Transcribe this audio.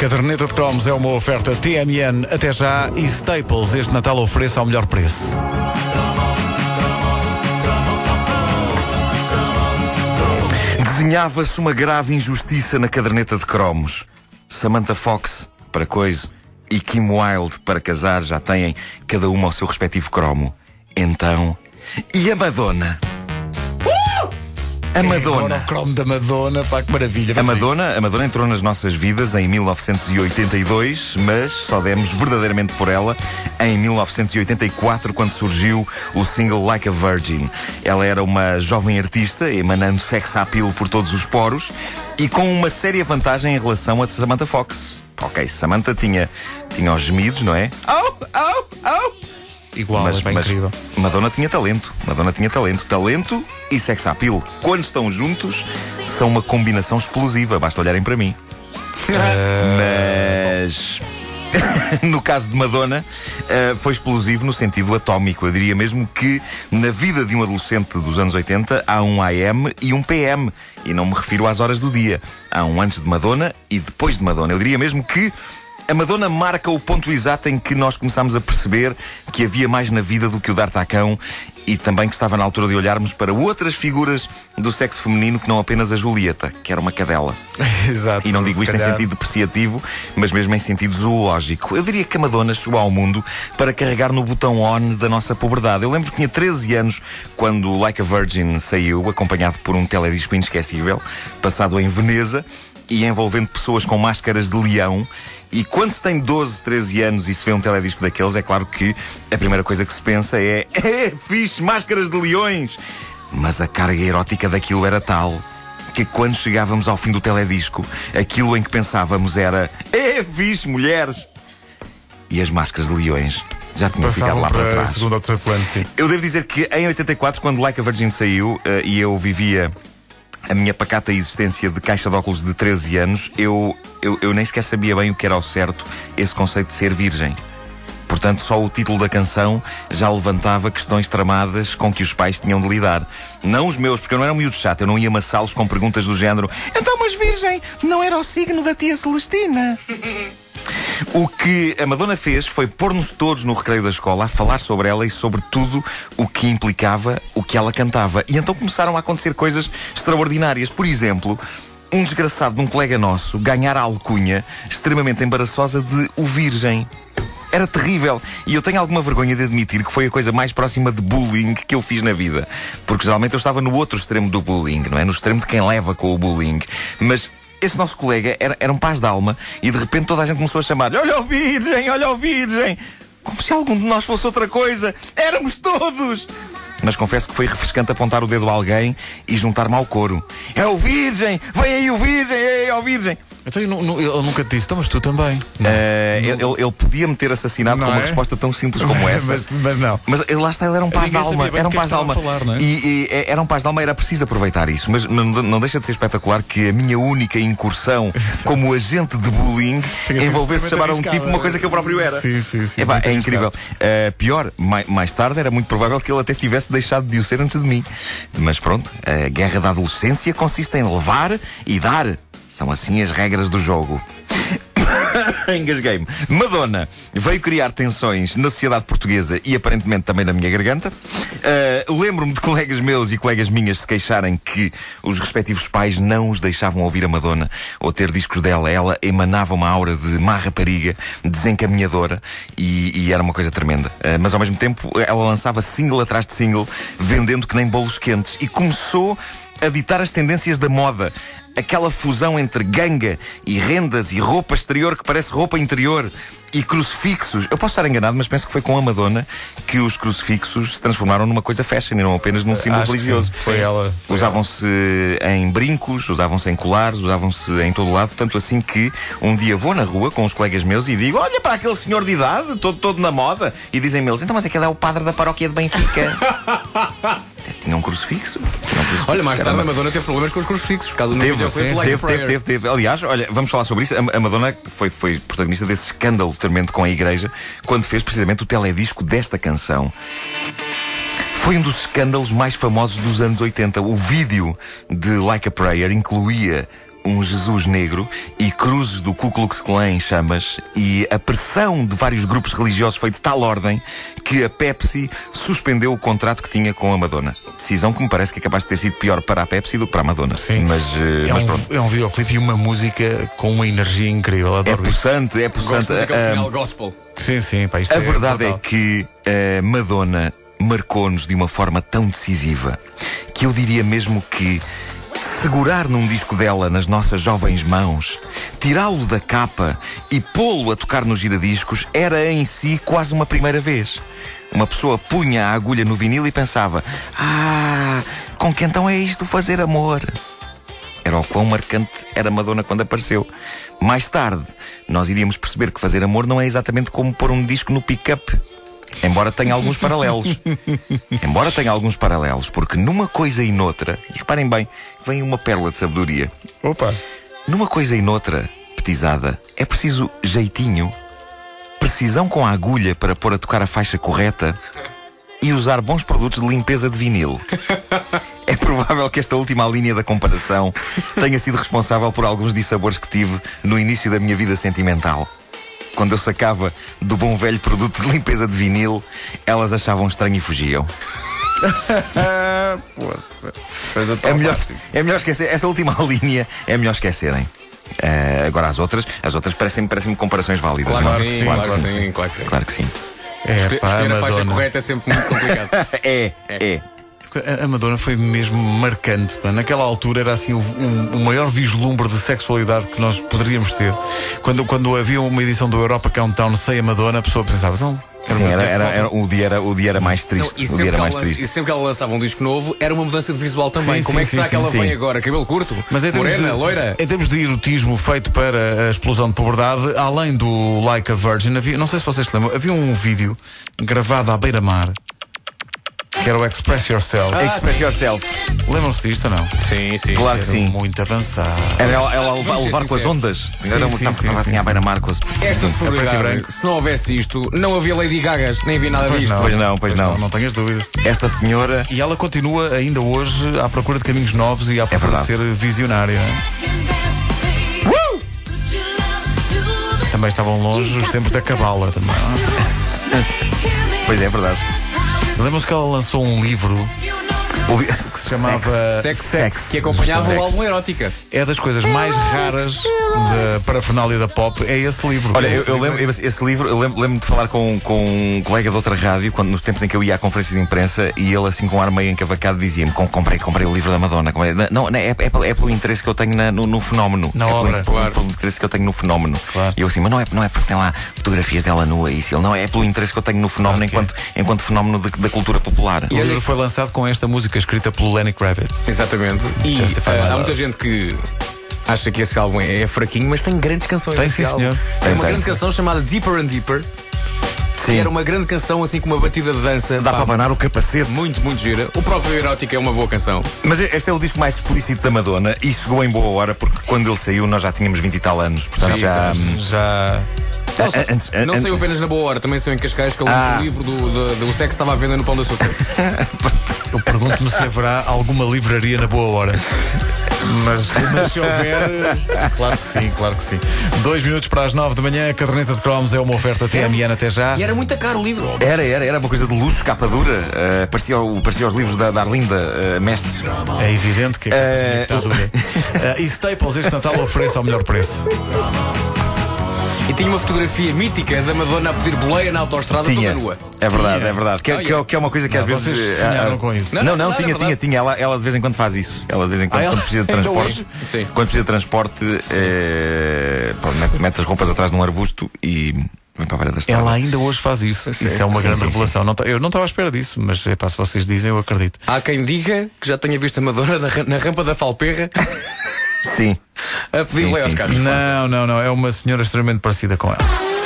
caderneta de cromos é uma oferta TMN até já e Staples este Natal ofereça ao melhor preço. Desenhava-se uma grave injustiça na caderneta de cromos. Samantha Fox, para coisa, e Kim Wilde, para casar, já têm cada uma o seu respectivo cromo. Então. E a Madonna? A Madonna. É, o cromo da Madonna, pá, que maravilha. A Madonna, a Madonna entrou nas nossas vidas em 1982, mas só demos verdadeiramente por ela em 1984, quando surgiu o single Like a Virgin. Ela era uma jovem artista, emanando sex appeal por todos os poros e com uma séria vantagem em relação a Samantha Fox. Ok, Samantha tinha, tinha os gemidos, não é? Oh, oh, oh! Igual, mas, é bem incrível. Madonna tinha talento. Madonna tinha talento. Talento e sex appeal. Quando estão juntos, são uma combinação explosiva. Basta olharem para mim. mas. no caso de Madonna, uh, foi explosivo no sentido atómico. Eu diria mesmo que na vida de um adolescente dos anos 80 há um AM e um PM. E não me refiro às horas do dia. Há um antes de Madonna e depois de Madonna. Eu diria mesmo que a Madonna marca o ponto exato em que nós começámos a perceber que havia mais na vida do que o D'Artacão e também que estava na altura de olharmos para outras figuras do sexo feminino que não apenas a Julieta, que era uma cadela. Exato. E não digo isto calhar... em sentido depreciativo, mas mesmo em sentido zoológico. Eu diria que a Madonna chegou ao mundo para carregar no botão on da nossa pobredade. Eu lembro que tinha 13 anos quando Like a Virgin saiu, acompanhado por um teledisco inesquecível, passado em Veneza e envolvendo pessoas com máscaras de leão e quando se tem 12, 13 anos e se vê um teledisco daqueles, é claro que a primeira coisa que se pensa é: é, fixe, máscaras de leões! Mas a carga erótica daquilo era tal que quando chegávamos ao fim do teledisco, aquilo em que pensávamos era: é, fixe, mulheres! E as máscaras de leões já tinham ficado lá para, para trás. Segundo ou terceiro plano, sim. Eu devo dizer que em 84, quando Like a Virgin saiu uh, e eu vivia a minha pacata existência de caixa de óculos de 13 anos, eu, eu, eu nem sequer sabia bem o que era ao certo esse conceito de ser virgem. Portanto, só o título da canção já levantava questões tramadas com que os pais tinham de lidar. Não os meus, porque eu não era um miúdo chato, eu não ia amassá-los com perguntas do género: Então, mas virgem, não era o signo da tia Celestina? O que a Madonna fez foi pôr-nos todos no recreio da escola a falar sobre ela e sobre tudo o que implicava o que ela cantava. E então começaram a acontecer coisas extraordinárias. Por exemplo, um desgraçado de um colega nosso ganhar a alcunha extremamente embaraçosa de o Virgem. Era terrível. E eu tenho alguma vergonha de admitir que foi a coisa mais próxima de bullying que eu fiz na vida. Porque geralmente eu estava no outro extremo do bullying, não é? No extremo de quem leva com o bullying. Mas esse nosso colega era, era um paz de alma e de repente toda a gente começou a chamar-lhe: Olha o Virgem, olha o Virgem! Como se algum de nós fosse outra coisa! Éramos todos! Mas confesso que foi refrescante apontar o dedo a alguém e juntar-me ao coro. É o Virgem! Vem aí o Virgem! É o Virgem! Então ele nunca te disse, então, mas tu também. Uh, ele, ele podia me ter assassinado não com uma é? resposta tão simples como essa. mas, mas não. Mas ele, lá está, ele era um paz de alma. Era um paz de alma. Falar, não é? e, e, era um paz de alma, era preciso aproveitar isso. Mas não, não deixa de ser espetacular que a minha única incursão como agente de bullying envolvesse chamar a um tipo uma coisa que eu próprio era. Sim, sim, sim. Epá, é incrível. Uh, pior, mais, mais tarde era muito provável que ele até tivesse deixado de o ser antes de mim. Mas pronto, a guerra da adolescência consiste em levar e dar. São assim as regras do jogo. Engasguei-me. Madonna veio criar tensões na sociedade portuguesa e aparentemente também na minha garganta. Uh, Lembro-me de colegas meus e colegas minhas se queixarem que os respectivos pais não os deixavam ouvir a Madonna ou ter discos dela. Ela emanava uma aura de má rapariga, desencaminhadora e, e era uma coisa tremenda. Uh, mas ao mesmo tempo ela lançava single atrás de single, vendendo que nem bolos quentes e começou a ditar as tendências da moda aquela fusão entre ganga e rendas e roupa exterior que parece roupa interior e crucifixos. Eu posso estar enganado, mas penso que foi com a Madonna que os crucifixos se transformaram numa coisa fashion e não apenas num símbolo Acho religioso. Foi ela. Usavam-se em brincos, usavam-se em colares, usavam-se em todo lado, tanto assim que um dia vou na rua com os colegas meus e digo: Olha para aquele senhor de idade, todo, todo na moda, e dizem-me eles: Então, mas aquele é o padre da paróquia de Benfica. Tinha um crucifixo. Olha, mais tarde a Madonna teve problemas com os crucifixos, por causa do Teve, teve, Like teve, Prayer. teve, teve. Aliás, olha, vamos falar sobre isso. A a Madonna foi, foi protagonista desse escândalo tremendo com a igreja quando fez precisamente o teledisco desta canção. Foi um dos escândalos mais famosos dos anos 80. O vídeo de Like a Prayer incluía um Jesus negro e cruzes do Ku Klux Klan em chamas e a pressão de vários grupos religiosos foi de tal ordem que a Pepsi suspendeu o contrato que tinha com a Madonna. Decisão que me parece que é capaz de ter sido pior para a Pepsi do que para a Madonna. Sim. Mas, eh, É mas um, pronto. é um videoclipe e uma música com uma energia incrível. É Adoro isto. possante, é possante. muito daquele Ah, final gospel. Sim, sim, pá, isto A é verdade é que a Madonna marcou-nos de uma forma tão decisiva que eu diria mesmo que segurar num disco dela nas nossas jovens mãos, tirá-lo da capa e pô-lo a tocar nos giradiscos era em si quase uma primeira vez. Uma pessoa punha a agulha no vinil e pensava: Ah, com que então é isto fazer amor? Era o quão marcante era Madonna quando apareceu. Mais tarde, nós iríamos perceber que fazer amor não é exatamente como pôr um disco no pick-up. Embora tenha alguns paralelos. Embora tenha alguns paralelos, porque numa coisa e noutra, e reparem bem, vem uma pérola de sabedoria. Opa. Numa coisa e noutra, petizada, é preciso jeitinho, precisão com a agulha para pôr a tocar a faixa correta e usar bons produtos de limpeza de vinil. É provável que esta última linha da comparação tenha sido responsável por alguns dissabores que tive no início da minha vida sentimental. Quando eu sacava do bom velho produto de limpeza de vinil, elas achavam estranho e fugiam. Poça. Coisa tão É melhor, fácil. é melhor esquecer. Esta última linha é melhor esquecerem. Eh, agora as outras, as outras parecem-me parecem comparações válidas. Claro não que é? sim, claro que sim, claro que sim. Claro que sim. É, Escolher a faixa correta é sempre muito complicado. É, é. A- A Madonna foi mesmo marcante. pá. Naquela altura era assim o, o- o maior vislumbre de sexualidade que nós poderíamos ter. Quando, quando havia uma edição do Europa Countdown sem a Madonna, a pessoa pensava, não, Sim, era, é era- falta." era- o, dia era, o dia era mais Não, triste. e, o sempre mais lan- triste. e sempre que ela lançava um disco novo, era uma mudança de visual também. Sim, Como sim, é que sim, será que ela sim. vem agora? Cabelo curto? Mas em Morena, de, loira? em termos de erotismo feito para a explosão de puberdade, além do Like a Virgin, havia, não sei se vocês lembram, havia um vídeo gravado à beira-mar que era o Express Yourself. Ah, Express sim. yourself. Lembram-se disto ou não? Sim, sim. Claro que sim. muito avançado. Era ela, ela a levar, com as ondas. Sim, era sim, estava, sim, estava assim sim, à beira-mar com as. Esta e sonoridade, branco. se não houvesse isto, não havia Lady Gagas, nem havia nada Pois disto. não, Pois não, pois não. Não tenhas dúvida. Esta senhora. E ela continua ainda hoje à procura de caminhos novos e à procura de ser visionária. Também estavam longe os tempos da cabala também. não é? Pois é, é verdade. Lembram-se que ela lançou um livro chamava Sex, Sex. que acompanhava Sex. o álbum Erótica. É das coisas mais raras da parafernália da pop, é esse livro. Olha, eu, Esse eu livro- lembro esse, livro, eu lembro- lembro-me de falar com, com um colega de outra rádio, quando, nos tempos em que eu ia à conferência de imprensa, e ele, assim, com um ar meio encavacado, dizia-me: "Com- comprei, comprei o livro da Madonna. Comprei. Não, não, é, é, pelo- é pelo interesse que eu tenho na- no, no fenómeno. Na é obra. pelo, Claro. pelo interesse que eu tenho no fenómeno. Claro. E eu assim, mas não é, não é porque tem lá fotografias dela nua e isso. Ele, não, é pelo interesse que eu tenho no fenómeno Ok. enquanto, enquanto fenómeno de- da cultura popular. O livro foi lançado com esta música escrita pelo Lenny Kravitz. Exatamente. E My há muita gente que acha que esse álbum é, é fraquinho, mas tem grandes canções. Tem, sim, álbum. senhor. Tem, Tem, uma tem. grande canção chamada Deeper and Deeper. Sim. Que era uma grande canção, assim, com uma batida de dança. Dá pá, para abanar o capacete. Muito, muito gira. O próprio Erótica é uma boa canção. Mas este é o disco mais explícito da Madonna e chegou em boa hora porque quando ele saiu nós já tínhamos 20 e tal anos. Portanto, Sim, já. sim. Já. Não, sa- antes- não an- saiu apenas na boa hora, também saiu em Cascais, que ele Ah. o livro do, do, do sexo estava à venda no Pão de Açúcar. Eu pergunto-me se haverá alguma livraria na boa hora. Mas, mas se houver, claro que sim, claro que sim. Dois minutos para as nove da manhã, a caderneta de cromos é uma oferta TMN até já. E era muito caro o livro. Era, era, era uma coisa de luxo, capa dura. eh, parecia, o- parecia os livros da, da Arlinda eh, Mestres. É evidente que Eh, está dura. Eh, e Staples este Natal oferece ao melhor preço. E tinha uma fotografia mítica da Madonna a pedir boleia na autostrada Tinha. toda nua. É verdade, é verdade. Que, é- Ah, que é, que é uma coisa que Não, às vezes. vocês eh, sonharam ah, com isso. Não, Não, não, não, é tinha, verdade. tinha, tinha. Ela, ela de vez em quando faz isso. Ela de vez em quando, Ah, ela- quando precisa de transporte. Sim. Quando precisa de transporte, eh, pronto, mete, mete as roupas atrás de um arbusto e para. Ela ainda hoje faz isso. Isso é uma Sim, grande sim, revelação. Não eu não estava à espera disso, mas é, pá, se vocês dizem, eu acredito. Há quem diga que já tenha visto a Madonna na, na rampa da Falperra Sim. a pedir Sim, boleia aos sim, carros. Não, não, não. É uma senhora extremamente parecida com ela.